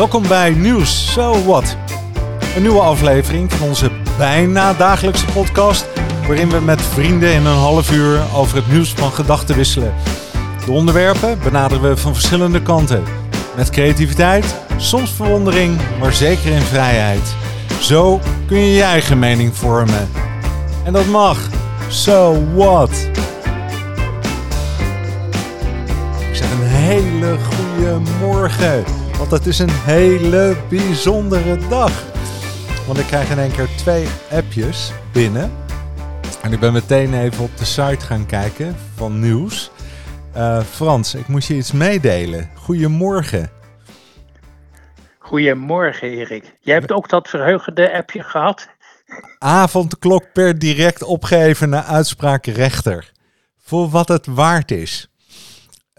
Welkom bij Nieuws So What. Een nieuwe aflevering van onze bijna dagelijkse podcast, waarin we met vrienden in een half uur over het nieuws van gedachten wisselen. De onderwerpen benaderen we van verschillende kanten. Met creativiteit, soms verwondering, maar zeker in vrijheid. Zo kun je je eigen mening vormen. En dat mag. So what? Ik zeg een hele goede morgen. Want het is een hele bijzondere dag. Want ik krijg in één keer twee appjes binnen. En ik ben meteen even op de site gaan kijken van nieuws. Uh, Frans, ik moest je iets meedelen. Goedemorgen. Goedemorgen, Erik. Jij hebt ook dat verheugende appje gehad? Avondklok per direct opgeven naar uitspraak rechter. Voor wat het waard is.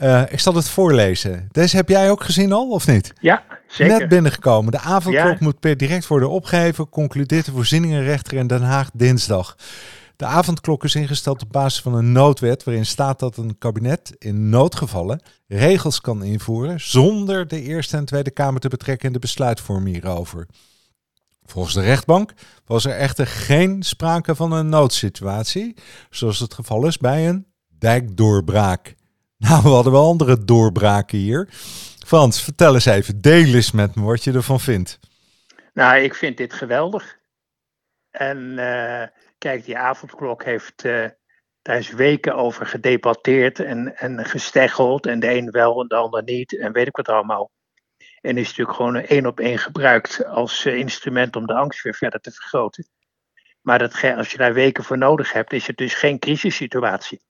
Uh, ik zal het voorlezen. Deze heb jij ook gezien al, of niet? Ja, zeker. Net binnengekomen. De avondklok moet per direct worden opgegeven, concludeert de voorzieningenrechter in Den Haag dinsdag. De avondklok is ingesteld op basis van een noodwet waarin staat dat een kabinet in noodgevallen regels kan invoeren zonder de Eerste en Tweede Kamer te betrekken in de besluitvorming hierover. Volgens de rechtbank was er echter geen sprake van een noodsituatie, zoals het geval is bij een dijkdoorbraak. Nou, we hadden wel andere doorbraken hier. Frans, vertel eens even, deel eens met me wat je ervan vindt. Nou, ik vind dit geweldig. En uh, kijk, die avondklok heeft, uh, daar is weken over gedebatteerd en, en gesteggeld. En de een wel en de ander niet en weet ik wat allemaal. En is natuurlijk gewoon één op één gebruikt als uh, instrument om de angst weer verder te vergroten. Maar dat, als je daar weken voor nodig hebt, is het dus geen crisissituatie.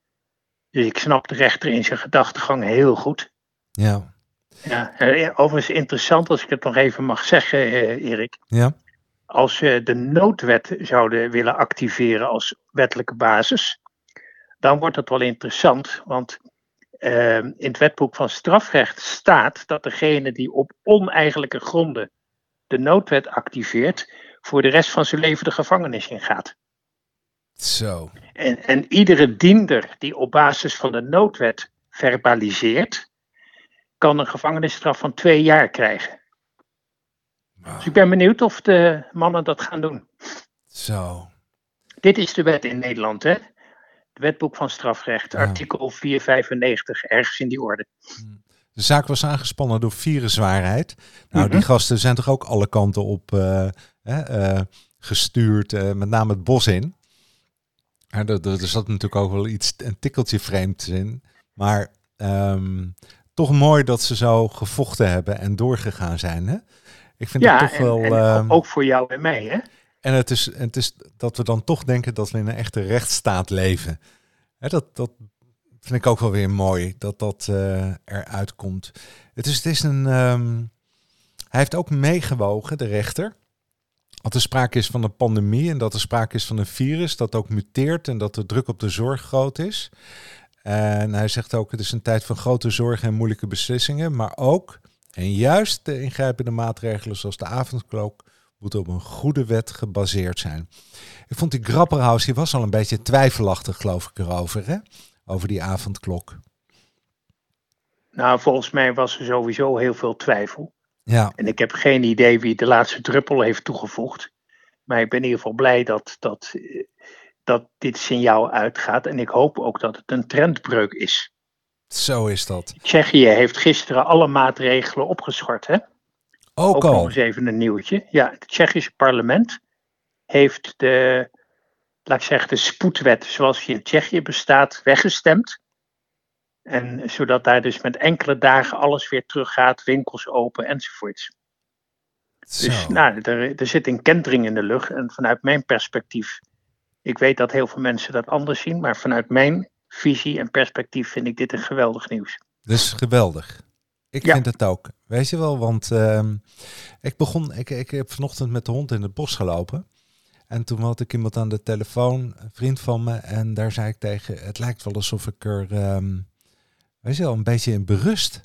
Dus ik snap de rechter in zijn gedachtegang heel goed. Ja. ja overigens interessant, als ik het nog even mag zeggen, eh, Erik. Ja. Als we de noodwet zouden willen activeren als wettelijke basis, dan wordt het wel interessant. Want uh, in het wetboek van strafrecht staat dat degene die op oneigenlijke gronden de noodwet activeert, voor de rest van zijn leven de gevangenis ingaat. Zo. En, en iedere diender die op basis van de noodwet verbaliseert, kan een gevangenisstraf van twee jaar krijgen. Dus ik ben benieuwd of de mannen dat gaan doen. Zo. Dit is de wet in Nederland, hè? Het wetboek van strafrecht, artikel 495, ergens in die orde. Hmm. De zaak was aangespannen door viruswaarheid. Nou, die mhm. gasten zijn toch ook alle kanten op uh, uh, gestuurd, uh, met name het bos in. Ja, er, er, zat natuurlijk ook wel iets, een tikkeltje vreemd in. Maar um, toch mooi dat ze zo gevochten hebben en doorgegaan zijn. Hè? Ik vind ja, het toch en, wel. En uh, ook voor jou en mij, hè? En het, is, het is dat we dan toch denken dat we in een echte rechtsstaat leven. Hè, dat, dat vind ik ook wel weer mooi dat dat uh, eruit komt. Het is, het is een. Um, hij heeft ook meegewogen, de rechter dat er sprake is van een pandemie en dat er sprake is van een virus dat ook muteert en dat de druk op de zorg groot is. En hij zegt ook, het is een tijd van grote zorgen en moeilijke beslissingen, maar ook en juist de ingrijpende maatregelen zoals de avondklok moeten op een goede wet gebaseerd zijn. Ik vond die Grapperhaus, die was al een beetje twijfelachtig geloof ik erover, hè? over die avondklok. Nou, volgens mij was er sowieso heel veel twijfel. Ja. En ik heb geen idee wie de laatste druppel heeft toegevoegd. Maar ik ben in ieder geval blij dat, dat, dat dit signaal uitgaat. En ik hoop ook dat het een trendbreuk is. Zo is dat. Tsjechië heeft gisteren alle maatregelen opgeschort. Hè? Ook, ook al. nog eens even een nieuwtje. Ja, het Tsjechische parlement heeft de, laat ik zeggen, de spoedwet zoals die in Tsjechië bestaat, weggestemd. En zodat daar dus met enkele dagen alles weer teruggaat, winkels open enzovoorts. Dus nou, er, er zit een kentering in de lucht. En vanuit mijn perspectief, ik weet dat heel veel mensen dat anders zien, maar vanuit mijn visie en perspectief vind ik dit een geweldig nieuws. Dus geweldig. Ik vind het ook. Weet je wel, want uh, ik begon, ik, ik heb vanochtend met de hond in het bos gelopen. En toen had ik iemand aan de telefoon, een vriend van me, en daar zei ik tegen, het lijkt wel alsof ik er um, Weet je wel, een beetje in berust.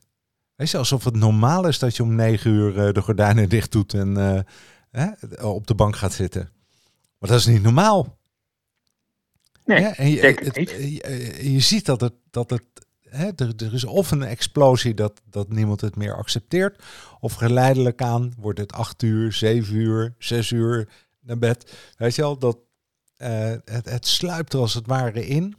Weet je, alsof het normaal is dat je om negen uur uh, de gordijnen dicht doet en uh, hè, op de bank gaat zitten. Maar dat is niet normaal. Nee, ja, en je, het, het, je, je, ziet dat het, dat het hè, er, er is of een explosie dat, dat niemand het meer accepteert, of geleidelijk aan wordt het acht uur, zeven uur, zes uur naar bed. Weet je wel, dat, eh, het, het sluipt er als het ware in.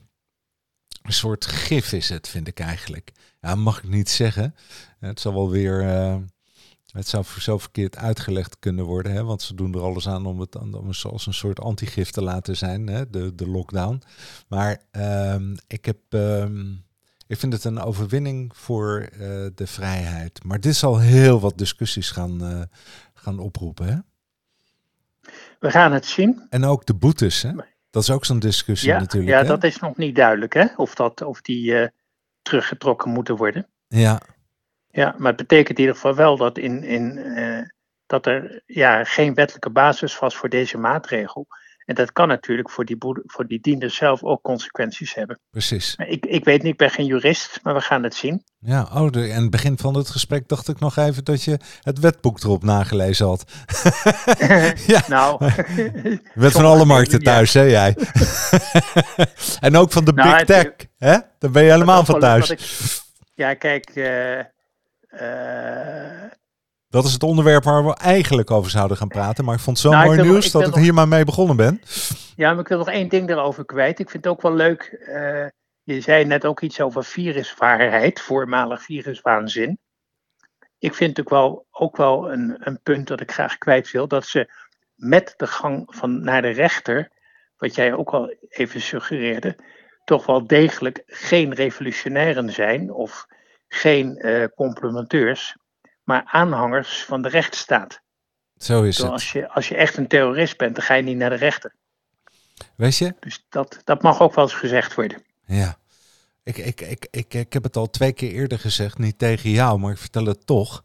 Een soort gif is het, vind ik eigenlijk. Ja, mag ik niet zeggen. Het zal wel weer. eh, het zou zo verkeerd uitgelegd kunnen worden, hè? want ze doen er alles aan om het om het als een soort antigif te laten zijn, hè? De, de lockdown. Maar ehm, ik, heb, ehm, ik vind het een overwinning voor eh, de vrijheid. Maar dit zal heel wat discussies gaan, eh, gaan oproepen. Hè? We gaan het zien. En ook de boetes, hè? Dat is ook zo'n discussie Ja, natuurlijk. ja hè? dat is nog niet duidelijk, hè? Of, dat, of die eh, teruggetrokken moeten worden. ja, Ja, maar het betekent in ieder geval wel dat, in, in, eh, dat er ja, geen wettelijke basis was voor deze maatregel. En dat kan natuurlijk voor die, voor die diender zelf ook consequenties hebben. precies. Ik, ik weet niet, ik ben geen jurist, maar we gaan het zien. Ja, oh, de, en het begin van het gesprek dacht ik nog even dat je het wetboek erop nagelezen had. ja, Nou, je bent van alle markten ja. thuis, hè jij? en ook van de Nou, big het- tech, hè? Daar ben je helemaal van thuis. ik- ja, kijk, eh, eh, Dat is het onderwerp waar we eigenlijk over zouden gaan praten. Maar ik vond het zo Nou, mooi nog- nieuws dat ik nog- hier maar mee begonnen ben. ja, maar ik wil nog één ding daarover kwijt. Ik vind het ook wel leuk. eh, je zei net ook iets over viruswaarheid, voormalig viruswaanzin. Ik vind ook wel, ook wel een, een punt dat ik graag kwijt wil, dat ze met de gang van naar de rechter, wat jij ook al even suggereerde, toch wel degelijk geen revolutionairen zijn of geen eh, complementeurs, maar aanhangers van de rechtsstaat. Zo is het. als, je, als je echt een terrorist bent, dan ga je niet naar de rechter. Weet je? Dus dat, dat mag ook wel eens gezegd worden. Ja. Ik, ik, ik, ik, ik heb het al twee keer eerder gezegd, niet tegen jou, maar ik vertel het toch.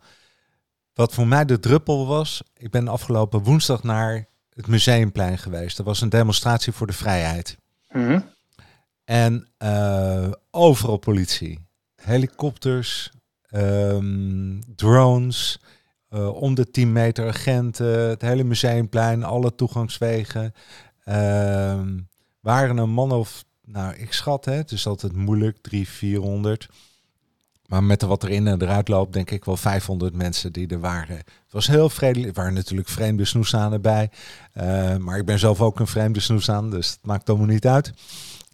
Wat voor mij de druppel was, ik ben afgelopen woensdag naar het Museumplein geweest. Er was een demonstratie voor de vrijheid. Mhm. En eh, overal politie. Helikopters, ehm, drones, eh, om de 10 meter agenten, het hele museumplein, alle toegangswegen. Ehm, waren een man of, nou ik schat hè, het altijd moeilijk, 300, 400. Maar met wat erin en eruit loopt, denk ik wel 500 mensen die er waren. Het was heel vredelijk. Er waren natuurlijk vreemde snoezanen bij. Eh, maar ik ben zelf ook een vreemde snoezaan, dus het maakt allemaal niet uit.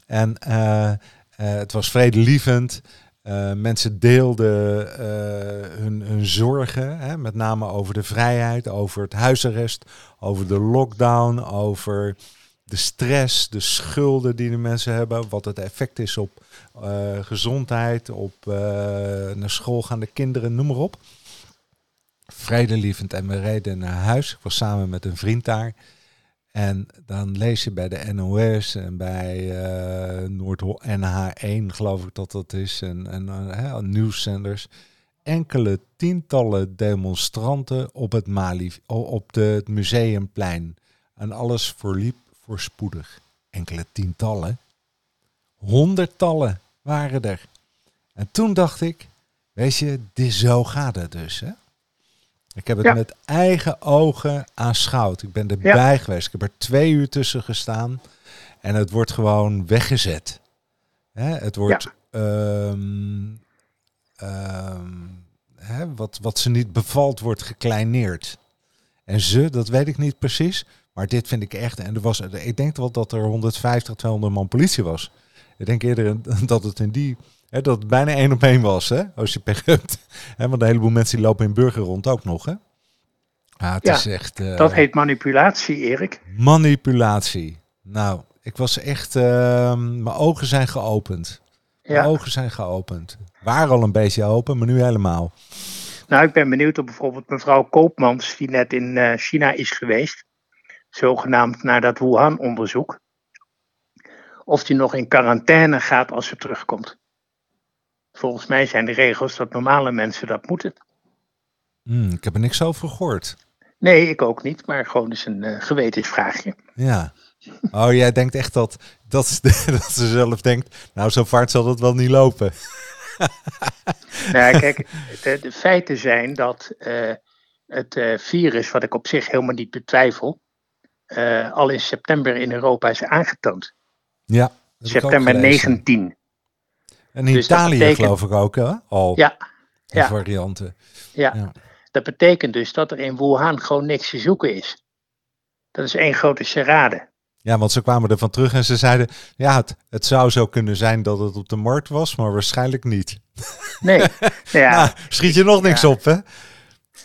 En eh, eh, het was vredelievend. Eh, mensen deelden eh, hun, hun zorgen, hè, met name over de vrijheid, over het huisarrest, over de lockdown, over de stress, de schulden die de mensen hebben, wat het effect is op eh, gezondheid, op naar school gaande kinderen, noem maar op. Vredelievend en we reden naar huis. Ik was samen met een vriend daar. En dan lees je bij de NOS en bij eh Noord NH1, geloof ik dat dat is, en, en nieuwszenders. Enkele tientallen demonstranten op het, Mali, op de, museumplein. En alles verliep voorspoedig. Enkele tientallen. Honderdtallen waren er. En toen dacht ik, weet je, dit zo gaat het dus. Hè? Ik heb het Ja. met eigen ogen aanschouwd. Ik ben erbij geweest. Ik heb er twee uur tussen gestaan. En het wordt gewoon weggezet. Hè? Het wordt ehm, ehm, hè, wat, wat ze niet bevalt, wordt gekleineerd. En ze, dat weet ik niet precies. Maar dit vind ik echt. En er was, ik denk wel dat er 150, 200 man politie was. Ik denk eerder dat het in die. Hè, dat het bijna één op één was, hè, als je pech hebt. Hè, want een heleboel mensen die lopen in burger rond ook nog. Hè? Ah, het Ja, is echt. eh, Dat heet manipulatie, Erik. Manipulatie. Nou, ik was echt. ehm, mijn ogen zijn geopend. Mijn Ja. ogen zijn geopend. Waren al een beetje open, maar nu helemaal. Nou, ik ben benieuwd op bijvoorbeeld mevrouw Koopmans, die net in eh, China is geweest. Zogenaamd naar dat Wuhan-onderzoek. Of die nog in quarantaine gaat als ze terugkomt. Volgens mij zijn de regels dat normale mensen dat moeten. Hmm, ik heb er niks over gehoord. Nee, ik ook niet, maar gewoon eens een eh, gewetensvraagje. Ja. Oh, jij denkt echt dat, dat, dat ze zelf denkt, nou zo vaart zal dat wel niet lopen. Nou, kijk, de, de feiten zijn dat eh, het eh, virus, wat ik op zich helemaal niet betwijfel, al in september in Europa is aangetoond. Ja. September gelezen. 19. En in Dus Italië betekent- geloof ik ook, hè? Al Ja, varianten. ja. Ja. Dat betekent dus dat er in Wuhan gewoon niks te zoeken is. Dat is één grote charade. Ja, want ze kwamen ervan terug en ze zeiden... Ja, het, het zou zo kunnen zijn dat het op de markt was, maar waarschijnlijk niet. Nee, ja, Nou, schiet je nog niks Ja. op, hè?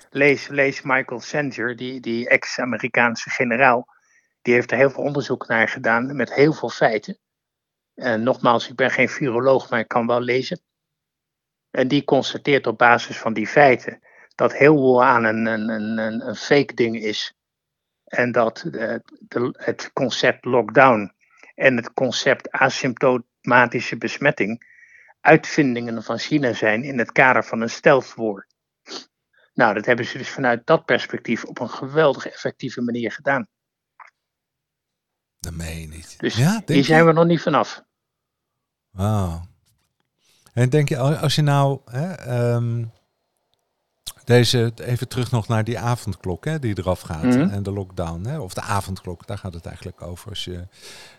lees, lees Michael Sanger, die, die ex-Amerikaanse generaal. Die heeft er heel veel onderzoek naar gedaan met heel veel feiten. En nogmaals, ik ben geen viroloog, maar ik kan wel lezen. En die constateert op basis van die feiten dat heel Wuhan een, een, een, een, fake ding is. En dat eh, het concept lockdown en het concept asymptomatische besmetting uitvindingen van China zijn in het kader van een stealth war. Nou, dat hebben ze dus vanuit dat perspectief op een geweldig effectieve manier gedaan. Je niet. Dus ja, je? zijn we nog niet vanaf. Wauw. En denk je, al- als je nou hè, ehm, deze, even terug nog naar die avondklok hè, die eraf gaat Mhm. en de lockdown, hè, of de avondklok, daar gaat het eigenlijk over als je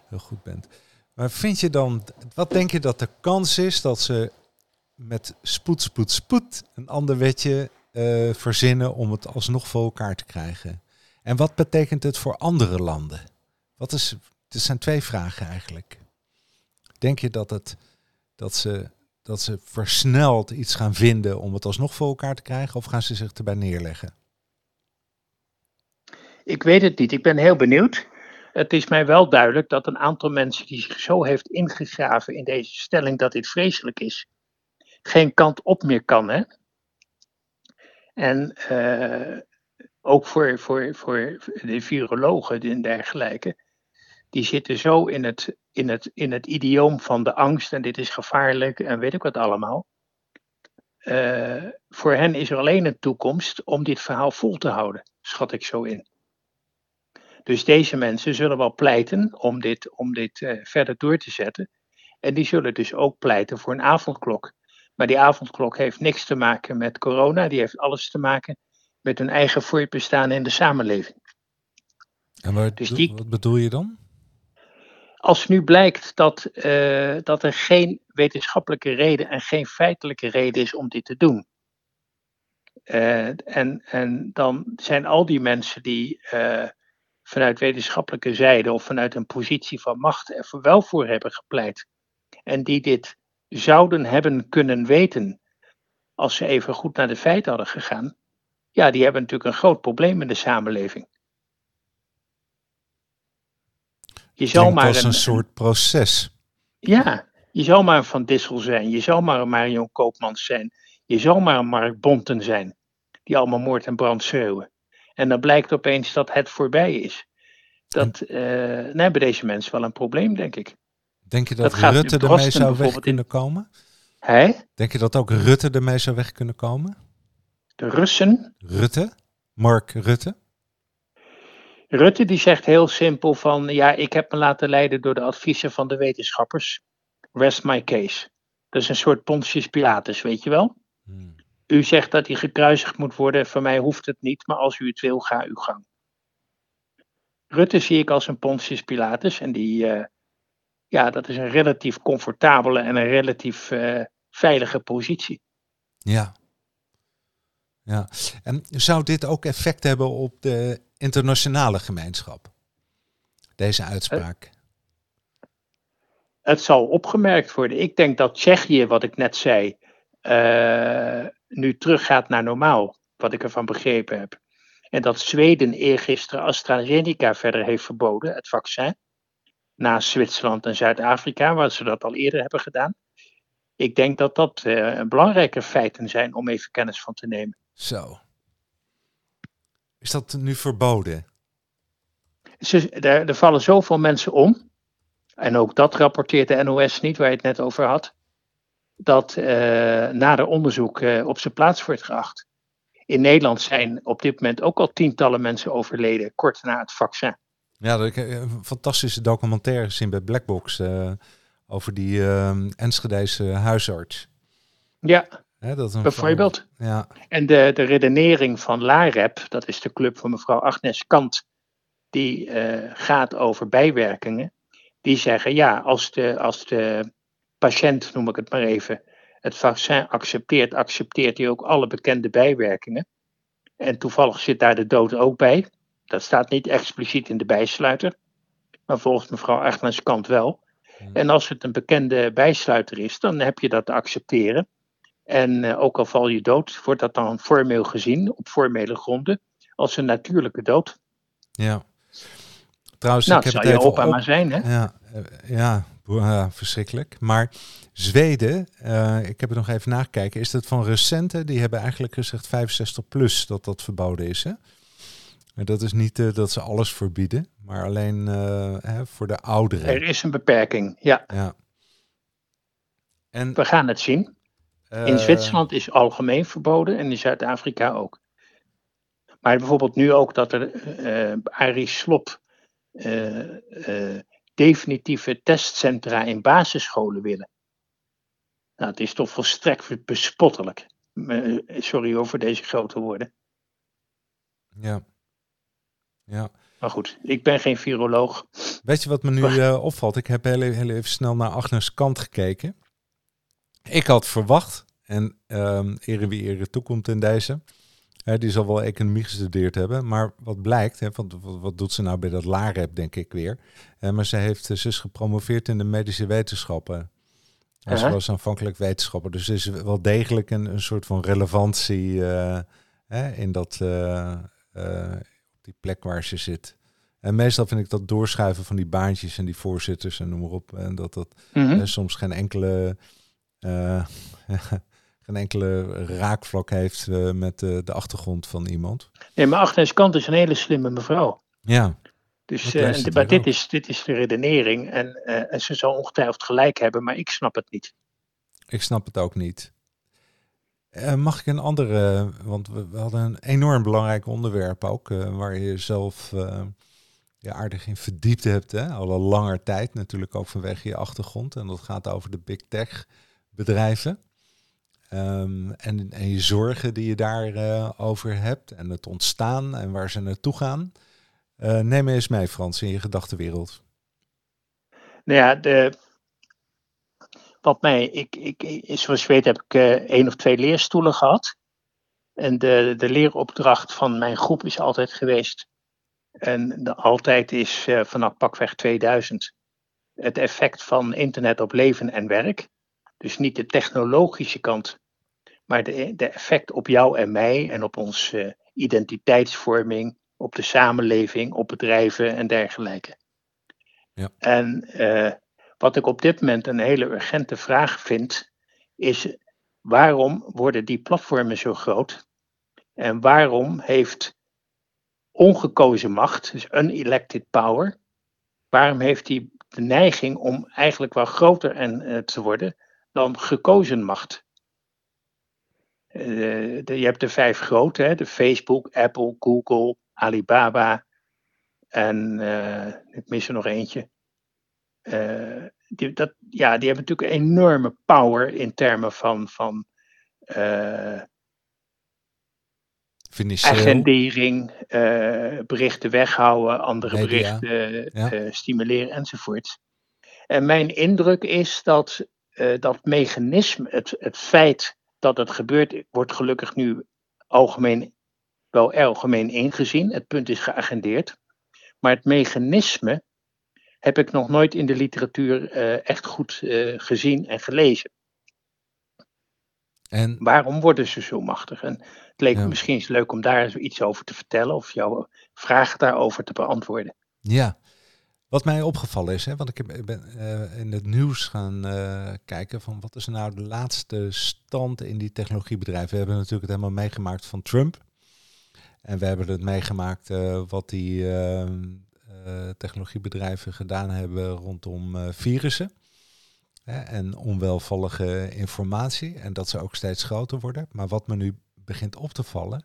heel goed bent. Maar vind je dan, wat denk je dat de kans is dat ze met spoed, spoed, spoed een ander wetje eh, verzinnen om het alsnog voor elkaar te krijgen? En wat betekent het voor andere landen? Wat is, het zijn twee vragen eigenlijk. Denk je dat, het, dat, ze, dat ze versneld iets gaan vinden om het alsnog voor elkaar te krijgen? Of gaan ze zich erbij neerleggen? Ik weet het niet. Ik ben heel benieuwd. Het is mij wel duidelijk dat een aantal mensen die zich zo heeft ingegraven in deze stelling dat dit vreselijk is, geen kant op meer kan. Hè? En eh, ook voor, voor, voor de virologen en dergelijke, die zitten zo in het, in, het, in het idioom van de angst en dit is gevaarlijk en weet ik wat allemaal. Eh, voor hen is er alleen een toekomst om dit verhaal vol te houden, schat ik zo in. Dus deze mensen zullen wel pleiten om dit, om dit eh, verder door te zetten. En die zullen dus ook pleiten voor een avondklok. Maar die avondklok heeft niks te maken met corona, die heeft alles te maken met hun eigen voortbestaan in de samenleving. En waar, Dus die- wat bedoel je dan? Als nu blijkt dat, eh, dat er geen wetenschappelijke reden en geen feitelijke reden is om dit te doen. eh, en, en dan zijn al die mensen die eh, vanuit wetenschappelijke zijde of vanuit een positie van macht er wel voor hebben gepleit. En die dit zouden hebben kunnen weten als ze even goed naar de feiten hadden gegaan. Ja, die hebben natuurlijk een groot probleem in de samenleving. Je zou Klinkt maar als een, een, soort proces. ja, je zou maar een Van Dissel zijn, je zou maar een Marion Koopmans zijn, je zou maar een Mark Bonten zijn, die allemaal moord en brand schreeuwen. En dan blijkt opeens dat het voorbij is. Dat, eh dan hebben deze mensen wel een probleem, denk ik. Denk je dat, Dat Rutte ermee zou weg kunnen komen? Hè? Denk je dat ook Rutte ermee zou weg kunnen komen? De Russen, Rutte? Mark Rutte? Rutte die zegt heel simpel van, ja, ik heb me laten leiden door de adviezen van de wetenschappers. Rest my case. Dat is een soort Pontius Pilatus, weet je wel? Hmm. U zegt dat hij gekruisigd moet worden. Voor mij hoeft het niet, maar als u het wil, ga uw gang. Rutte zie ik als een Pontius Pilatus. En die, eh, ja, dat is een relatief comfortabele en een relatief eh, veilige positie. Ja. Ja. En zou dit ook effect hebben op de internationale gemeenschap? Deze uitspraak. Het zal opgemerkt worden. Ik denk dat Tsjechië, wat ik net zei, eh, nu teruggaat naar normaal. Wat ik ervan begrepen heb. En dat Zweden eergisteren AstraZeneca verder heeft verboden, het vaccin. Naast Zwitserland en Zuid-Afrika, waar ze dat al eerder hebben gedaan. Ik denk dat dat eh, belangrijke feiten zijn om even kennis van te nemen. Zo. Is dat nu verboden? Ze, er, er vallen zoveel mensen om. En ook dat rapporteert de NOS niet, waar je het net over had. Dat eh nader onderzoek eh, op zijn plaats wordt geacht. In Nederland zijn op dit moment ook al tientallen mensen overleden, kort na het vaccin. Ja, ik heb een fantastische documentaire gezien bij Blackbox eh, over die uh, Enschedese huisarts. Ja, Dat een bijvoorbeeld. Ja, En de, de redenering van LAREP, dat is de club van mevrouw Agnes Kant, die eh, gaat over bijwerkingen. Die zeggen, ja, als de, als de patiënt, noem ik het maar even, het vaccin accepteert, accepteert hij ook alle bekende bijwerkingen. En toevallig zit daar de dood ook bij. Dat staat niet expliciet in de bijsluiter, maar volgens mevrouw Agnes Kant wel. Hmm. En als het een bekende bijsluiter is, dan heb je dat te accepteren. En uh, ook al val je dood, wordt dat dan formeel gezien, op formele gronden, als een natuurlijke dood. Ja. Trouwens, nou, ik heb het het zou je opa op- maar zijn, hè? Ja, eh, ja, ja, verschrikkelijk. Maar Zweden, eh, ik heb het nog even nagekeken, is dat van recente, die hebben eigenlijk gezegd 65 plus dat dat verboden is. Hè? En dat is niet eh, dat ze alles verbieden, maar alleen eh, hè, voor de ouderen. Er is een beperking, ja. Ja. En, We gaan het zien. In eh, Zwitserland is algemeen verboden en in Zuid-Afrika ook. Maar bijvoorbeeld nu ook dat er eh Arie Slob eh, definitieve testcentra in basisscholen willen. Nou, het is toch volstrekt bespottelijk. Sorry over deze grote woorden. Ja. Ja. Maar goed, ik ben geen viroloog. Weet je wat me nu opvalt? Ik heb heel, even- heel even snel naar Agnes Kant gekeken. Ik had verwacht, en ehm ere wie ere toekomt in deze, hè, die zal wel economie gestudeerd hebben, maar wat blijkt, hè, want wat, doet ze nou bij dat LAREP, denk ik weer. Eh, maar ze, heeft, ze is gepromoveerd in de medische wetenschappen. En ze Aha. was aanvankelijk wetenschapper, dus er is wel degelijk een, een soort van relevantie eh, hè, in dat, eh, eh, op die plek waar ze zit. En meestal vind ik dat doorschuiven van die baantjes en die voorzitters en noem maar op. En dat dat Mhm. eh, soms geen enkele, eh, geen enkele raakvlak heeft eh, met eh, de achtergrond van iemand. Nee, maar Agnes Kant is een hele slimme mevrouw. Ja, Dus, eh, en- maar dit ook. is, dit is de redenering. En, eh, en ze zal ongetwijfeld gelijk hebben, maar ik snap het niet. ik snap het ook niet. Eh, mag ik een andere, want we, we hadden een enorm belangrijk onderwerp ook, eh, waar je zelf eh, je aardig in verdiept hebt, hè? al een langer tijd natuurlijk ook vanwege je achtergrond. En dat gaat over de big tech bedrijven. Ehm, en, en je zorgen die je daarover over hebt en het ontstaan en waar ze naartoe gaan. Eh, neem eens mee, Frans, in je gedachtenwereld. Nou ja, de, wat mij, ik, ik, zoals je weet heb ik eh, één of twee leerstoelen gehad. En de, de leeropdracht van mijn groep is altijd geweest. En de altijd is eh, vanaf pakweg 2000 het effect van internet op leven en werk. Dus niet de technologische kant, maar de, de effect op jou en mij en op onze identiteitsvorming, op de samenleving, op bedrijven en dergelijke. Ja. En eh, wat ik op dit moment een hele urgente vraag vind, is waarom worden die platformen zo groot? En waarom heeft ongekozen macht, dus unelected power, waarom heeft die de neiging om eigenlijk wel groter en, eh, te worden dan gekozen macht? Eh, de, je hebt de vijf grote, hè, de Facebook, Apple, Google, Alibaba en eh, ik mis er nog eentje. Eh, die, dat, ja, die hebben natuurlijk een enorme power in termen van, van agendering, berichten weghouden, andere Media, berichten ja. stimuleren enzovoort. En mijn indruk is dat eh, dat mechanisme, het, het feit dat het gebeurt, wordt gelukkig nu algemeen, wel algemeen ingezien. Het punt is geagendeerd. Maar het mechanisme heb ik nog nooit in de literatuur eh, echt goed eh, gezien en gelezen. En Waarom worden ze zo machtig? En het leek Ja. me misschien eens leuk om daar iets over te vertellen of jouw vragen daarover te beantwoorden. Ja, wat mij opgevallen is, hè, want ik, ben eh, in het nieuws gaan eh, kijken van wat is nou de laatste stand in die technologiebedrijven. We hebben natuurlijk het helemaal meegemaakt van Trump. En we hebben het meegemaakt eh, wat die eh, eh, technologiebedrijven gedaan hebben rondom virussen. Hè, en onwelvallige informatie. En dat ze ook steeds groter worden. Maar wat me nu begint op te vallen,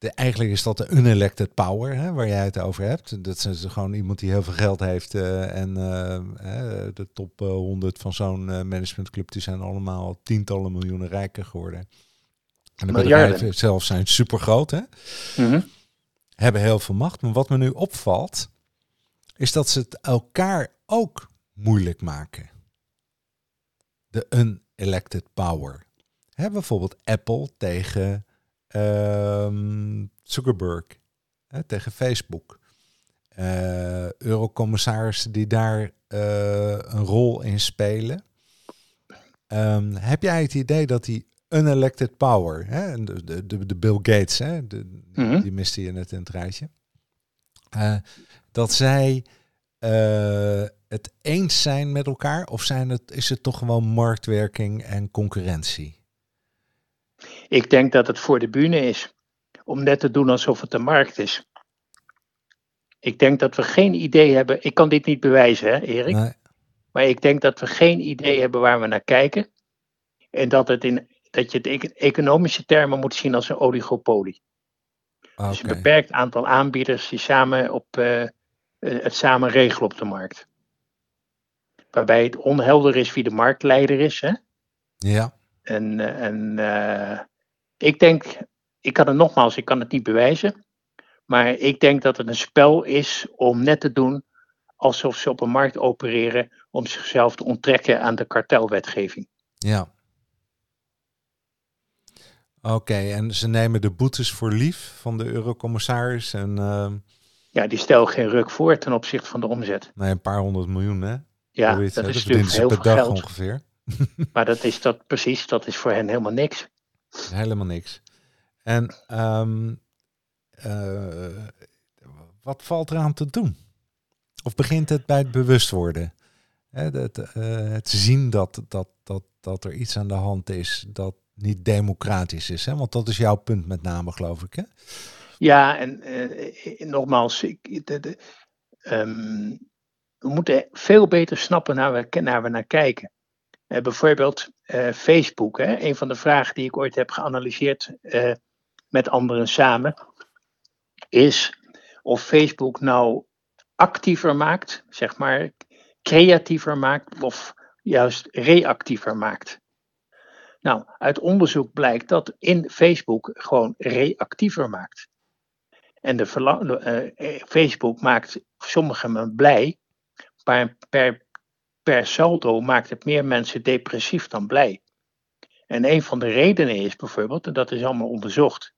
de, eigenlijk is dat de unelected power, hè, waar jij het over hebt. Dat is gewoon iemand die heel veel geld heeft. eh, en eh, eh, de top eh, 100 van zo'n eh, managementclub, die zijn allemaal tientallen miljoenen rijker geworden. En de Miljarden. bedrijven zelf zijn super groot, hè, hebben heel veel macht. Maar wat me nu opvalt, is dat ze het elkaar ook moeilijk maken. de unelected power. Hè, bijvoorbeeld Apple tegen Zuckerberg, hè, tegen Facebook. Uh, eurocommissarissen die daar uh, een rol in spelen. Um, heb jij het idee dat die unelected power, hè, de, de, de Bill Gates, hè, de, mm -hmm. die miste je net in het rijtje, uh, dat zij het eens zijn met elkaar? Of zijn het, is het toch gewoon marktwerking en concurrentie? Ik denk dat het voor de bühne is. Om net te doen alsof het de markt is. Ik denk dat we geen idee hebben. Ik kan dit niet bewijzen, hè, Erik. Nee. Maar ik denk dat we geen idee hebben waar we naar kijken. En dat, het in, dat je het in economische termen moet zien als een oligopolie. Okay. Dus een beperkt aantal aanbieders die samen op, uh, het samen regelen op de markt waarbij het onhelder is wie de marktleider is. Hè? Ja. En, eh, en uh, ik denk, ik kan het nogmaals, ik kan het niet bewijzen. Maar ik denk dat het een spel is om net te doen alsof ze op een markt opereren om zichzelf te onttrekken aan de kartelwetgeving. Ja. Oké, en ze nemen de boetes voor lief van de eurocommissaris en... Uh... Ja, die stellen geen ruk voor ten opzichte van de omzet. Nee, een paar honderd miljoen, hè? Ja, dat, dat is natuurlijk heel veel geld. ongeveer. maar dat is dat precies, dat is voor hen helemaal niks. Helemaal niks. En um, uh, wat valt eraan te doen? Of begint het bij het bewust worden? Het, uh, het zien dat, dat, dat, dat er iets aan de hand is dat niet democratisch is. Hè? Want dat is jouw punt met name, geloof ik. Hè? Ja, en uh, nogmaals, ik, um, we moeten veel beter snappen naar we naar, we naar kijken. Bijvoorbeeld uh, Facebook. Hè? Een van de vragen die ik ooit heb geanalyseerd uh, met anderen samen, is of Facebook nou actiever maakt, zeg maar creatiever maakt, of juist reactiever maakt. Nou, uit onderzoek blijkt dat in Facebook gewoon reactiever maakt. En de Facebook maakt sommigen blij, maar per, per saldo maakt het meer mensen depressief dan blij. En een van de redenen is bijvoorbeeld, en dat is allemaal onderzocht,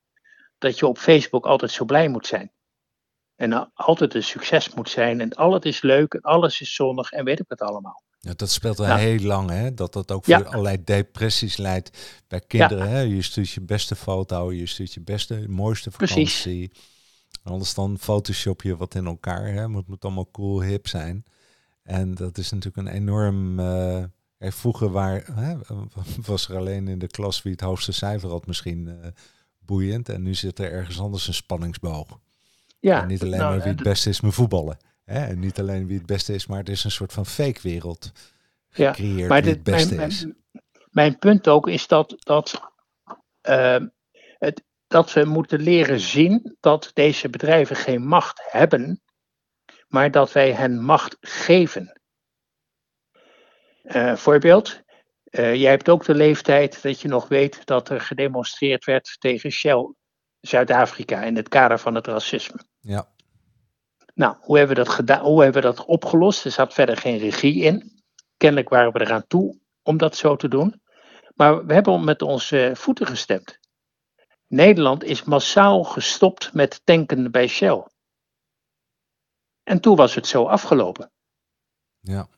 dat je op Facebook altijd zo blij moet zijn. En altijd een succes moet zijn en alles is leuk en alles is zonnig en weet ik het allemaal. Ja, dat speelt al nou, heel lang, hè? Dat dat ook voor ja. allerlei depressies leidt bij kinderen. Ja. Hè? Je stuurt je beste foto, je stuurt je beste, mooiste vakantie. Precies. Anders dan photoshop je wat in elkaar. Hè? Het moet allemaal cool, hip zijn. En dat is natuurlijk een enorm. Uh, vroeger waar, hè, was er alleen in de klas wie het hoogste cijfer had, misschien uh, boeiend. En nu zit er ergens anders een spanningsboog. Ja, en niet alleen nou, maar wie het beste is met voetballen. Hè? En niet alleen wie het beste is, maar het is een soort van fake wereld. Ja, maar dit, het beste mijn, is. Mijn, mijn, punt ook is dat, dat, uh, het, dat we moeten leren zien dat deze bedrijven geen macht hebben maar dat wij hen macht geven. Uh, voorbeeld, uh, jij hebt ook de leeftijd dat je nog weet dat er gedemonstreerd werd tegen Shell Zuid-Afrika in het kader van het racisme. Ja. Nou, hoe hebben we dat gedaan? Hoe hebben we dat opgelost? Er zat verder geen regie in. Kennelijk waren we eraan toe om dat zo te doen. Maar we hebben met onze voeten gestemd. Nederland is massaal gestopt met tanken bij Shell. En toen was het zo afgelopen. Ja.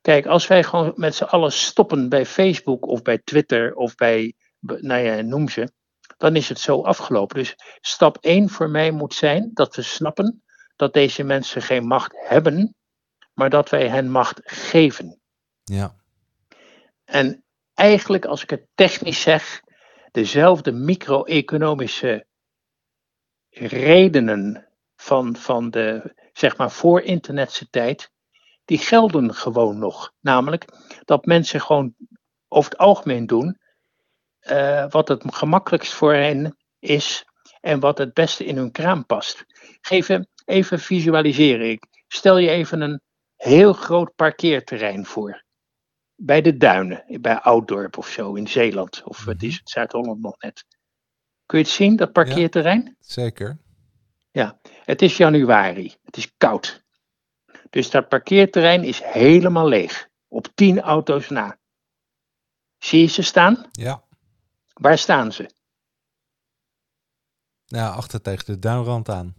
Kijk, als wij gewoon met z'n allen stoppen bij Facebook of bij Twitter of bij, nou ja, noem ze, dan is het zo afgelopen. Dus stap 1 voor mij moet zijn dat we snappen dat deze mensen geen macht hebben, maar dat wij hen macht geven. Ja. En eigenlijk, als ik het technisch zeg, dezelfde micro-economische redenen van, van de zeg maar voor internetse tijd, die gelden gewoon nog. Namelijk dat mensen gewoon over het algemeen doen uh, wat het gemakkelijkst voor hen is en wat het beste in hun kraam past. Geef even, even visualiseren. Ik stel je even een heel groot parkeerterrein voor. Bij de duinen, bij Ouddorp of zo in Zeeland. Of wat is het, Zuid-Holland nog net. Kun je het zien, dat parkeerterrein? Ja, zeker. Ja, het is januari. Het is koud. Dus dat parkeerterrein is helemaal leeg. Op tien auto's na. Zie je ze staan? Ja. Waar staan ze? Ja, achter tegen de duinrand aan.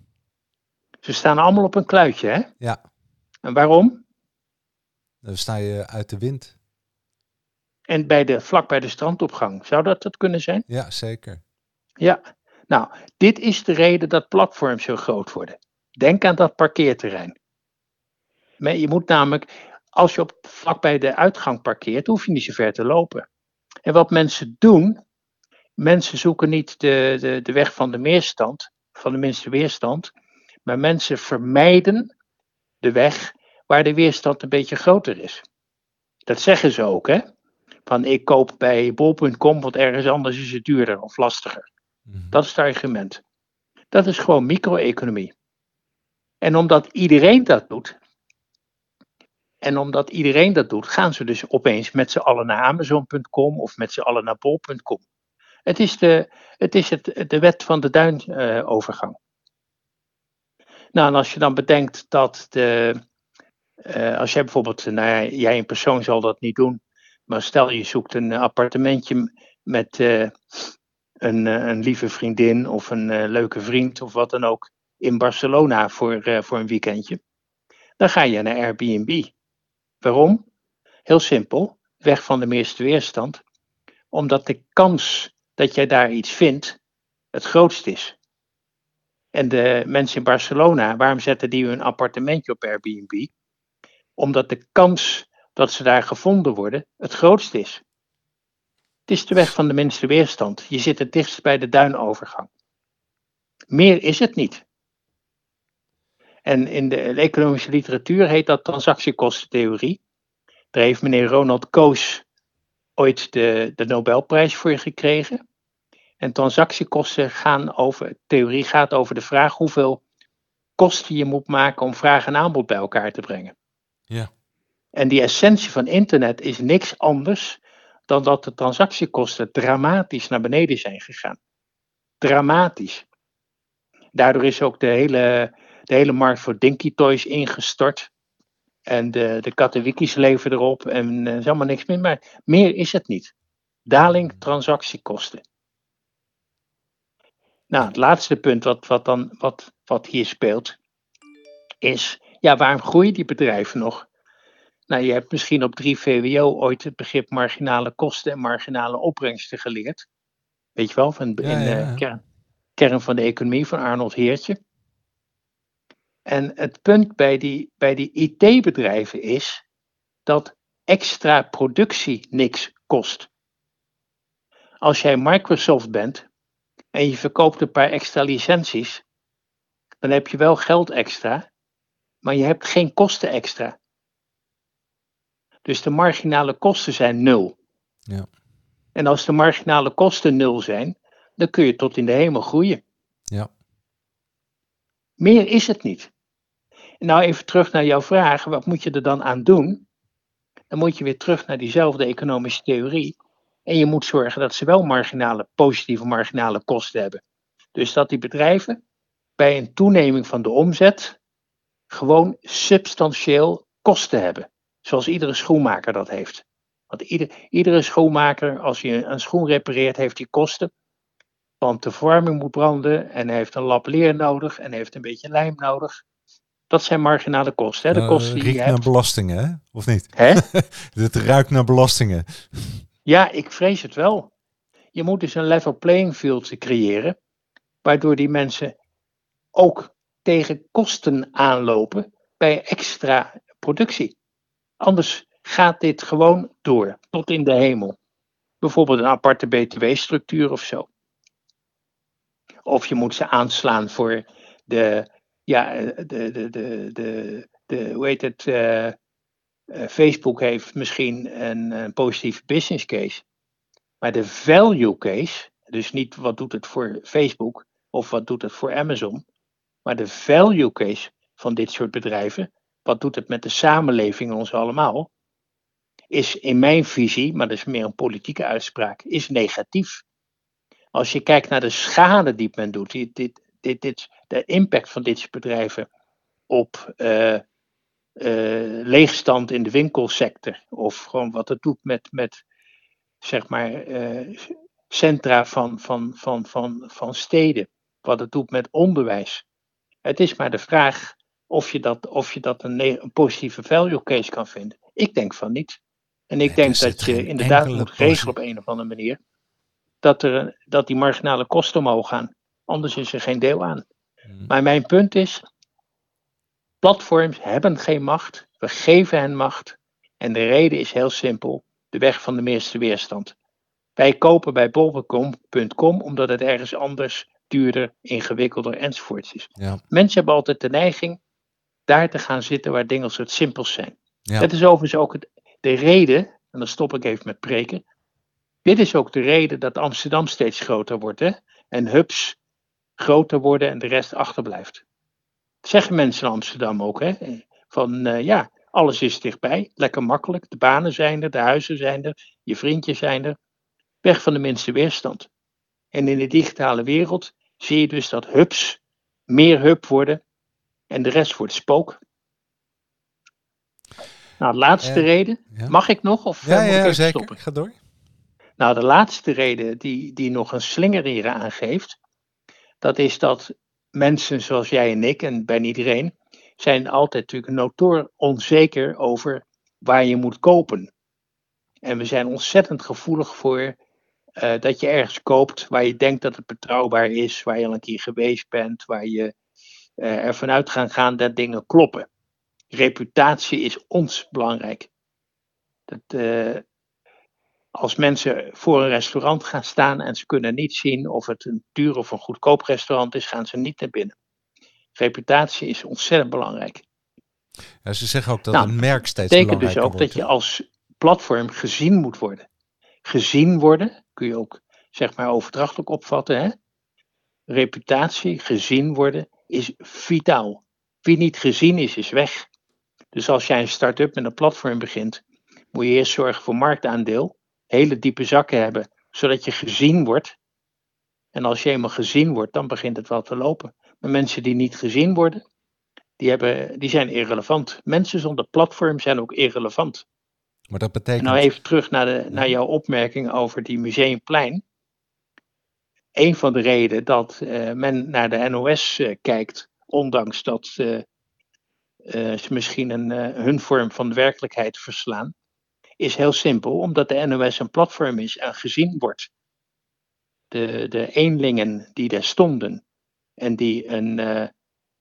Ze staan allemaal op een kluitje, hè? Ja. En waarom? Dan sta je uit de wind. En bij de, vlak bij de strandopgang. Zou dat het kunnen zijn? Ja, zeker. Ja. Nou, dit is de reden dat platforms zo groot worden. Denk aan dat parkeerterrein. Je moet namelijk, als je op, vlak bij de uitgang parkeert, hoef je niet zo ver te lopen. En wat mensen doen, mensen zoeken niet de, de, de weg van de meerstand, van de minste weerstand, maar mensen vermijden de weg waar de weerstand een beetje groter is. Dat zeggen ze ook, hè? Van ik koop bij bol.com, want ergens anders is het duurder of lastiger. Mhm. Dat is het argument. Dat is gewoon micro-economie. En omdat iedereen dat doet, en omdat iedereen dat doet, gaan ze dus opeens met z'n allen naar Amazon.com of met z'n allen naar bol.com. Het is de, het is het, de wet van de duinovergang. nou, en als je dan bedenkt dat de, eh, als jij bijvoorbeeld, nou ja, jij in persoon zal dat niet doen, maar stel je zoekt een appartementje met eh, een, eh, een lieve vriendin of een eh, leuke vriend of wat dan ook in Barcelona voor, eh, voor een weekendje, dan ga je naar Airbnb. Waarom? Heel simpel, weg van de meeste weerstand, omdat de kans dat jij daar iets vindt het grootst is. En de mensen in Barcelona, waarom zetten die hun appartementje op Airbnb? Omdat de kans dat ze daar gevonden worden het grootst is. Het is de weg van de minste weerstand. Je zit het dichtst bij de duinovergang. Meer is het niet. En in de economische literatuur heet dat transactiekostentheorie. Daar heeft meneer Ronald Coase ooit de, de Nobelprijs voor gekregen. En transactiekosten gaan over, theorie gaat over de vraag hoeveel kosten je moet maken om vraag en aanbod bij elkaar te brengen. Ja. En die essentie van internet is niks anders dan dat de transactiekosten dramatisch naar beneden zijn gegaan. Dramatisch. Daardoor is ook de hele, de hele markt voor Dinky Toys ingestort. En de, de kattenwikis leven erop en er is helemaal niks meer. Maar meer is het niet. Daling transactiekosten. Nou, het laatste punt wat, wat, dan, wat, wat hier speelt, is, ja, waarom groeien die bedrijven nog? Nou, je hebt misschien op 3 VWO ooit het begrip marginale kosten en marginale opbrengsten geleerd. Weet je wel, van, in de ja, ja. Kern, kern van de economie van Arnold Heertje. En het punt bij die, bij die IT-bedrijven is dat extra productie niks kost. Als jij Microsoft bent en je verkoopt een paar extra licenties, dan heb je wel geld extra, maar je hebt geen kosten extra. Dus de marginale kosten zijn nul. Ja. En als de marginale kosten nul zijn, dan kun je tot in de hemel groeien. Ja. Meer is het niet. Nou, even terug naar jouw vraag. Wat moet je er dan aan doen? Dan moet je weer terug naar diezelfde economische theorie. En je moet zorgen dat ze wel marginale, positieve marginale kosten hebben. Dus dat die bedrijven bij een toeneming van de omzet gewoon substantieel kosten hebben. Zoals iedere schoenmaker dat heeft. Want ieder, iedere schoenmaker, als je een schoen repareert, heeft die kosten. Want de verwarming moet branden en hij heeft een lap leer nodig en heeft een beetje lijm nodig. Dat zijn marginale kosten. Hè? De Eh, kosten die je riekt naar hebt. belastingen, hè? Of niet? Hè? Dit ruikt naar belastingen. Ja, ik vrees het wel. Je moet dus een level playing field creëren, waardoor die mensen ook tegen kosten aanlopen bij extra productie. Anders gaat dit gewoon door, tot in de hemel. Bijvoorbeeld een aparte btw-structuur of zo. Of je moet ze aanslaan voor de, ja, de, de, de, de, de hoe heet het, eh, eh, Facebook heeft misschien een, een positieve business case. Maar de value case, dus niet wat doet het voor Facebook of wat doet het voor Amazon, maar de value case van dit soort bedrijven, wat doet het met de samenleving ons allemaal, is in mijn visie, maar dat is meer een politieke uitspraak, is negatief. Als je kijkt naar de schade die men doet, dit, dit, dit, dit, de impact van dit soort bedrijven op eh, eh, leegstand in de winkelsector, of gewoon wat het doet met, met zeg maar, eh, centra van, van, van, van, van steden. Wat het doet met onderwijs. Het is maar de vraag of je dat, of je dat een, een positieve value case kan vinden. Ik denk van niet. En ik denk dat je inderdaad moet regelen op een of andere manier. Dat, er, dat die marginale kosten omhoog gaan. Anders is er geen deel aan. Hmm. Maar mijn punt is: platforms hebben geen macht. We geven hen macht. En de reden is heel simpel: de weg van de meeste weerstand. Wij kopen bij bol.com omdat het ergens anders duurder, ingewikkelder enzovoorts is. Ja. Mensen hebben altijd de neiging daar te gaan zitten waar dingen soort simpels zijn. Ja. Dat is overigens ook de reden, en dan stop ik even met preken. Dit is ook de reden dat Amsterdam steeds groter wordt. Hè? En hubs groter worden en de rest achterblijft. Dat zeggen mensen in Amsterdam ook. Hè? Van uh, ja, alles is dichtbij, lekker makkelijk. De banen zijn er, de huizen zijn er, je vriendjes zijn er. Weg van de minste weerstand. En in de digitale wereld zie je dus dat hubs meer hub worden en de rest wordt spook. Nou, de laatste reden. Mag ik nog? Of ja, ja, zeker. Stoppen? Ga door. Nou, de laatste reden die, die nog een slinger hier aangeeft, dat is dat mensen zoals jij en ik, en bijna iedereen, zijn altijd natuurlijk notoor onzeker over waar je moet kopen. En we zijn ontzettend gevoelig voor uh, dat je ergens koopt waar je denkt dat het betrouwbaar is, waar je al een keer geweest bent, waar je ervan uit gaan gaan dat dingen kloppen. Reputatie is ons belangrijk. Dat, uh, als mensen voor een restaurant gaan staan en ze kunnen niet zien of het een duur of een goedkoop restaurant is, gaan ze niet naar binnen. Reputatie is ontzettend belangrijk. Ja, ze zeggen ook dat nou, een merk steeds belangrijker wordt. betekent dus ook dat je als platform gezien moet worden. Gezien worden kun je ook zeg maar overdrachtelijk opvatten. Hè? Reputatie, gezien worden, is vitaal. Wie niet gezien is, is weg. Dus als jij een start-up met een platform begint, moet je eerst zorgen voor marktaandeel, hele diepe zakken hebben, zodat je gezien wordt. En als je eenmaal gezien wordt, dan begint het wel te lopen. Maar mensen die niet gezien worden, die, hebben, die zijn irrelevant. Mensen zonder platform zijn ook irrelevant. Maar dat betekent... nou even terug naar, de, naar jouw opmerking over die museumplein. Een van de redenen dat uh, men naar de NOS eh, kijkt, ondanks dat ze misschien een, hun vorm van werkelijkheid verslaan, is heel simpel, omdat de NOS een platform is en gezien wordt. De, de eenlingen die daar stonden en die een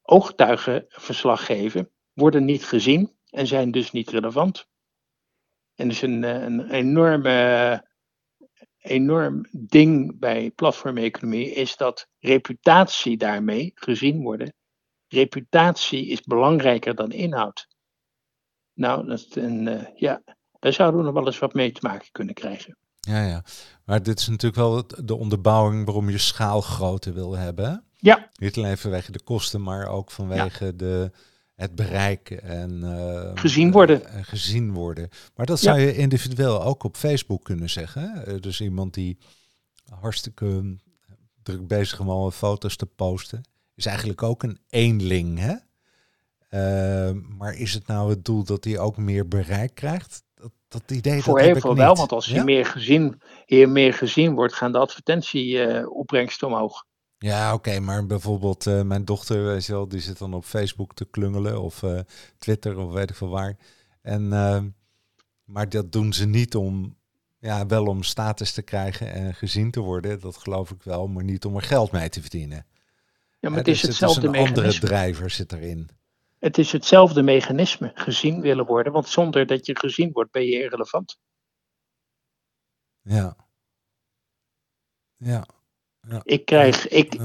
oogtuigenverslag geven, worden niet gezien en zijn dus niet relevant. En dus een, eh, een enorme, enorm ding bij platformeconomie is dat reputatie daarmee gezien worden. Reputatie is belangrijker dan inhoud. Nou, dat een, uh, ja, daar zouden we nog wel eens wat mee te maken kunnen krijgen. Ja, ja. Maar dit is natuurlijk wel de onderbouwing waarom je schaalgrootte wil hebben. Ja. Niet alleen vanwege de kosten, maar ook vanwege de, het bereik en uh, gezien worden. Uh, gezien worden. Maar dat zou je individueel ook op Facebook kunnen zeggen. Uh, dus iemand die hartstikke druk bezig is om foto's te posten, is eigenlijk ook een eenling. Hè? maar is het nou het doel dat hij ook meer bereik krijgt? Dat, dat idee Voor dat heel veel wel, want als je meer, gezien, meer gezien wordt, gaan de advertentieopbrengsten omhoog. Ja, oké, maar bijvoorbeeld uh, mijn dochter, weet je wel, die zit dan op Facebook te klungelen of uh, Twitter of weet ik veel waar. En, uh, maar dat doen ze niet om, ja, wel om status te krijgen en gezien te worden, dat geloof ik wel, maar niet om er geld mee te verdienen. Ja, maar het is dus hetzelfde het is een andere drijver zit erin. Het is hetzelfde mechanisme, gezien willen worden, want zonder dat je gezien wordt ben je irrelevant. Ja. Ja. Ik krijg, ik,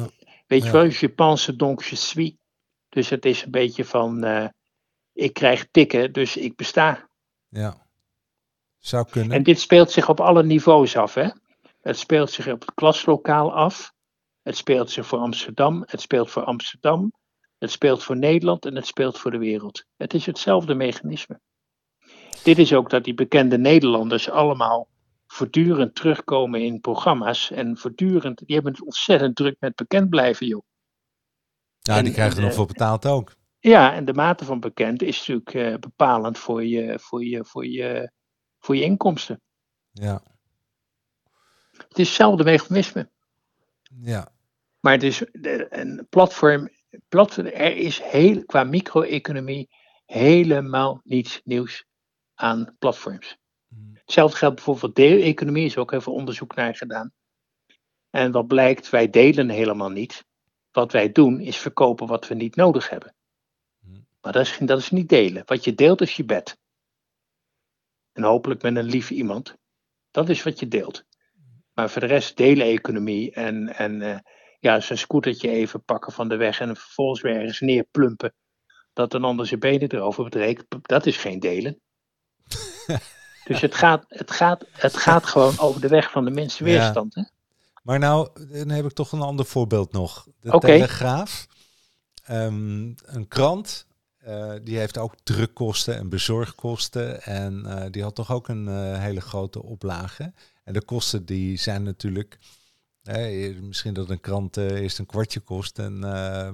weet je wel, je pense donc je suis. Dus het is een beetje van, uh, ik krijg tikken, dus ik besta. Ja, zou kunnen. En dit speelt zich op alle niveaus af, hè. Het speelt zich op het klaslokaal af. Het speelt zich voor Amsterdam. Het speelt voor Amsterdam. Het speelt voor Nederland en het speelt voor de wereld. Het is hetzelfde mechanisme. Dit is ook dat die bekende Nederlanders allemaal voortdurend terugkomen in programma's. En voortdurend, die hebben het ontzettend druk met bekend blijven, joh. Ja, die krijgen er nog voor betaald ook. Ja, en de mate van bekend is natuurlijk uh, bepalend voor je, voor, je, voor, je, voor je inkomsten. Ja. Het is hetzelfde mechanisme. Ja. Maar het is een platform, platform er is heel, qua micro-economie helemaal niets nieuws aan platforms. Hetzelfde geldt bijvoorbeeld voor deeleconomie, is ook even onderzoek naar gedaan. En wat blijkt, wij delen helemaal niet. Wat wij doen is verkopen wat we niet nodig hebben. Maar dat is, dat is niet delen. Wat je deelt is je bed. En hopelijk met een lief iemand. Dat is wat je deelt. Maar voor de rest delen-economie en, en uh, ja, zijn scootertje even pakken van de weg en vervolgens weer ergens neerplumpen. Dat een ander zijn benen erover bedreekt. Dat is geen delen. dus het gaat, het, gaat, het gaat gewoon over de weg van de minste weerstand. Ja. Hè? Maar nou, dan heb ik toch een ander voorbeeld nog. De okay. Telegraaf. Um, een krant uh, die heeft ook drukkosten en bezorgkosten. En uh, die had toch ook een uh, hele grote oplage. En de kosten die zijn natuurlijk. misschien dat een krant eerst een kwartje kost. En,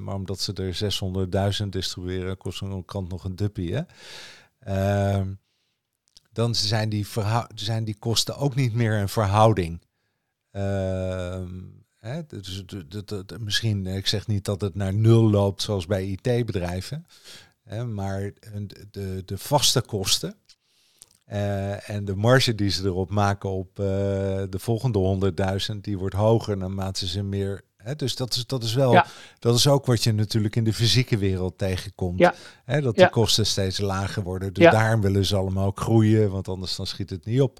maar omdat ze er 600.000 distribueren, kost een krant nog een duppie. Hè? Ehm, dan zijn die, zijn die kosten ook niet meer een verhouding. Ehm, Hè, dus, misschien, ik zeg niet dat het naar nul loopt zoals bij IT-bedrijven. maar de, de vaste kosten uh, en de marge die ze erop maken op uh, de volgende 100.000, die wordt hoger naarmate ze meer. Dus dat is, dat is wel, ja. dat is ook wat je natuurlijk in de fysieke wereld tegenkomt. Ja. Dat de ja. kosten steeds lager worden. Dus daarom willen ze allemaal ook groeien, want anders dan schiet het niet op.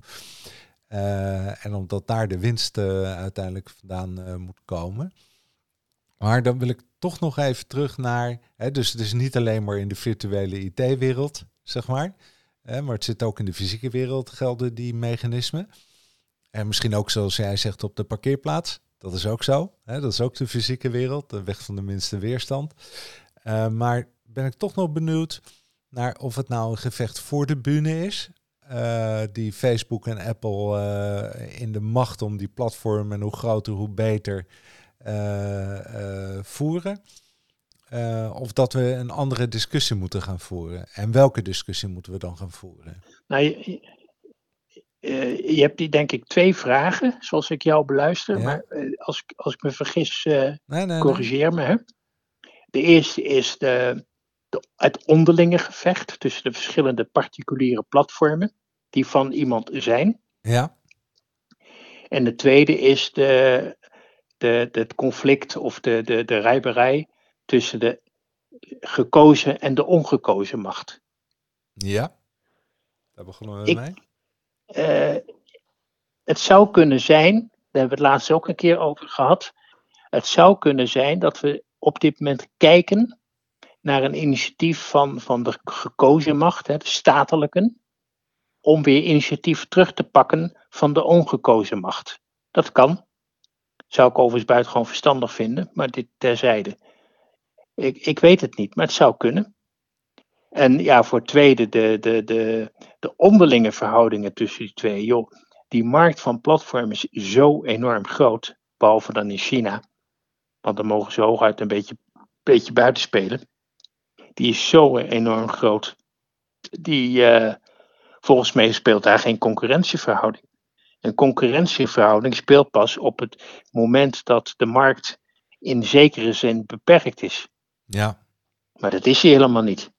Uh, en omdat daar de winst uiteindelijk vandaan moet komen. Maar dan wil ik toch nog even terug naar. Hè, dus het is niet alleen maar in de virtuele IT-wereld, zeg maar. Maar het zit ook in de fysieke wereld, gelden die mechanismen. En misschien ook zoals jij zegt op de parkeerplaats. Dat is ook zo. Hè, dat is ook de fysieke wereld, de weg van de minste weerstand. Uh, maar ben ik toch nog benieuwd naar of het nou een gevecht voor de bühne is. Uh, die Facebook en Apple uh, in de macht om die platform en hoe groter, hoe beter voeren. Of dat we een andere discussie moeten gaan voeren. En welke discussie moeten we dan gaan voeren? Nou, je hebt die denk ik twee vragen, zoals ik jou beluister. Ja. Maar als, als ik me vergis, nee, nee, corrigeer nee. me. Hè? De eerste is de, de, het onderlinge gevecht tussen de verschillende particuliere platformen die van iemand zijn. Ja. En de tweede is de, de, het conflict of de, de, de rijberij tussen de gekozen en de ongekozen macht. Ja, daar begonnen we Ik, mee. Uh, het zou kunnen zijn, daar hebben we het laatst ook een keer over gehad. Het zou kunnen zijn dat we op dit moment kijken naar een initiatief van, van de gekozen macht, hè, de statelijken, om weer initiatief terug te pakken van de ongekozen macht. Dat kan. Zou ik overigens buitengewoon verstandig vinden, maar dit terzijde. Ik, ik weet het niet, maar het zou kunnen. En ja, voor het tweede, de, de, de, de onderlinge verhoudingen tussen die twee. Joh, die markt van platforms is zo enorm groot, behalve dan in China. Want dan mogen ze hooguit een beetje, beetje buiten spelen. Die is zo enorm groot. Die, uh, volgens mij speelt daar geen concurrentieverhouding. Een concurrentieverhouding speelt pas op het moment dat de markt in zekere zin beperkt is. Ja. Maar dat is hij helemaal niet.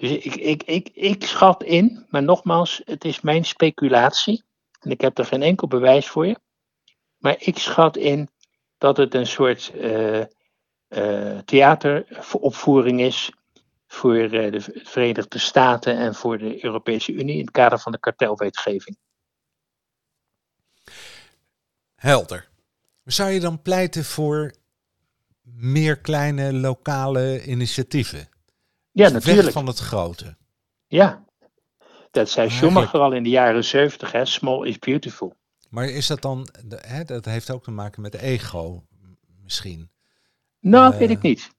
Dus ik, ik, ik, ik schat in, maar nogmaals, het is mijn speculatie. En ik heb er geen enkel bewijs voor je. Maar ik schat in dat het een soort uh, uh, theateropvoering is voor uh, de Verenigde Staten en voor de Europese Unie in het kader van de kartelwetgeving. Helder. Zou je dan pleiten voor meer kleine lokale initiatieven? Ja, natuurlijk. Van het grote. Ja, dat zei Schumacher al in de jaren zeventig, hè? Small is beautiful. Maar is dat dan, hè, dat heeft ook te maken met ego misschien? Nou, uh, weet ik niet.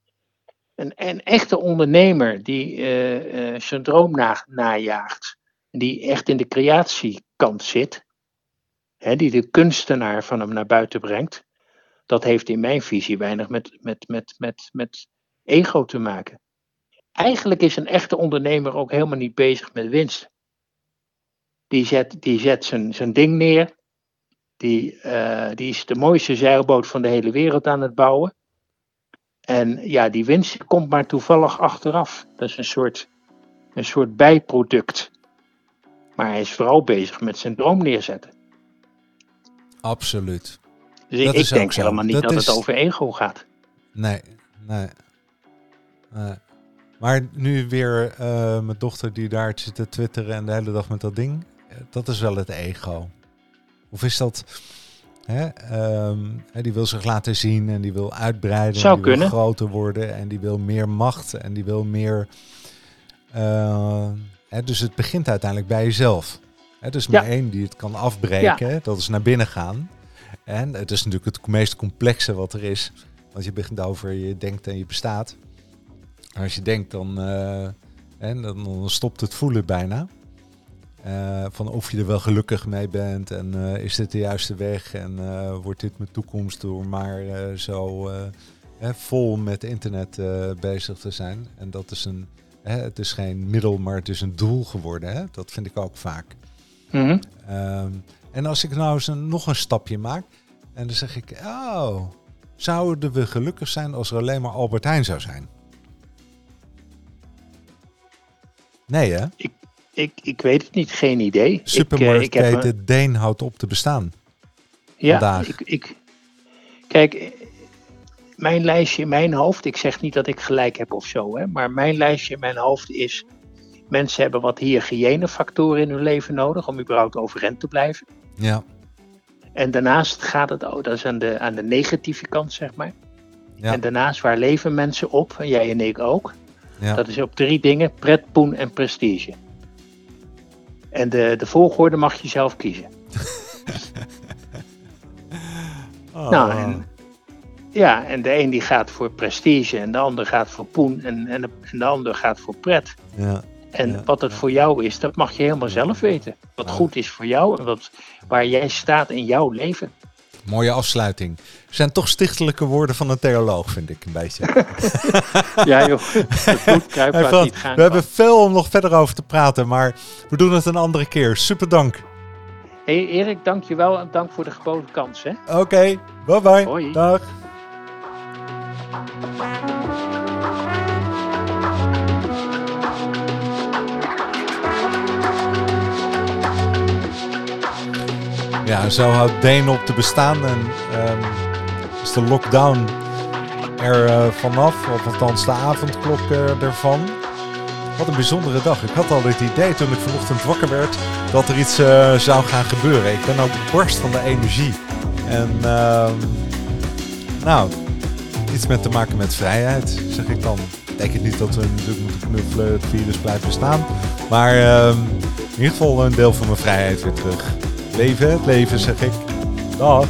Een, een echte ondernemer die uh, uh, zijn droom na, najaagt, die echt in de creatiekant zit, hè, die de kunstenaar van hem naar buiten brengt, dat heeft in mijn visie weinig met, met, met, met, met ego te maken. Eigenlijk is een echte ondernemer ook helemaal niet bezig met winst. Die zet, die zet zijn, zijn ding neer Die, eh, die is de mooiste zeilboot van de hele wereld aan het bouwen. En ja, die winst komt maar toevallig achteraf. Dat is een soort, een soort bijproduct. Maar hij is vooral bezig met zijn droom neerzetten. Absoluut. Dus ik, ik denk helemaal niet dat, het over ego gaat. Nee, nee. nee. Maar nu weer uh, mijn dochter die daar zit te twitteren en de hele dag met dat ding. Dat is wel het ego. Of is dat... Hè, um, die wil zich laten zien en die wil uitbreiden. Zou en die wil groter worden en die wil meer macht en die wil meer... Uh, hè, dus het begint uiteindelijk bij jezelf. Hè, dus maar één die het kan afbreken, ja. dat is naar binnen gaan. En het is natuurlijk het meest complexe wat er is. Want je begint over je denkt en je bestaat. Als je denkt, dan, en dan, dan stopt het voelen bijna. Uh, van of je er wel gelukkig mee bent en uh, is dit de juiste weg en uh, wordt dit mijn toekomst door maar zo vol met internet bezig te zijn. En dat is een, het is geen middel, maar het is een doel geworden. Hè? Dat vind ik ook vaak. Mm -hmm. um, en als ik nou eens een, nog een stapje maak en dan zeg ik, oh, zouden we gelukkig zijn als er alleen maar Albert Heijn zou zijn? Nee hè? Ik, ik, ik weet het niet, geen idee. Supermarktketen uh, ik Deen houdt op te bestaan. Ja, vandaag. Ik, ik, kijk, mijn lijstje in mijn hoofd, ik zeg niet dat ik gelijk heb of zo, hè, maar mijn lijstje in mijn hoofd is, mensen hebben wat hygiënefactoren in hun leven nodig om überhaupt overeind te blijven. Ja. En daarnaast gaat het, oh, dat is aan de, aan de negatieve kant, zeg maar. Ja. En daarnaast, waar leven mensen op, en jij en ik ook, ja. dat is op drie dingen, pret, poen en prestige. En de, de volgorde mag je zelf kiezen. oh. Nou, en, ja, en de een die gaat voor prestige en de ander gaat voor poen en, en, de, en de ander gaat voor pret. Ja. En Ja, wat het voor jou is, dat mag je helemaal zelf weten. Wat Ja. goed is voor jou en wat, waar jij staat in jouw leven. Mooie afsluiting. Zijn toch stichtelijke woorden van een theoloog, vind ik een beetje. Ja joh, niet gaan we hebben veel om nog verder over te praten, maar we doen het een andere keer. Super dank. hey Erik, dank je wel en dank voor de geboden kans. Hè? Oké, bye bye. Hoi. Dag. Ja, zo houdt Deen op te bestaan en ehm, is de lockdown er eh, vanaf, of althans de avondklok eh, ervan. Wat een bijzondere dag. Ik had al het idee toen ik vanochtend wakker werd dat er iets eh, zou gaan gebeuren. Ik ben ook borst van de energie. En ehm, nou, iets met te maken met vrijheid, zeg ik dan. Betekent niet dat we natuurlijk moeten knuffelen, het virus blijft bestaan. Maar ehm, in ieder geval een deel van mijn vrijheid weer terug. Leven het leven, zeg ik. Dag.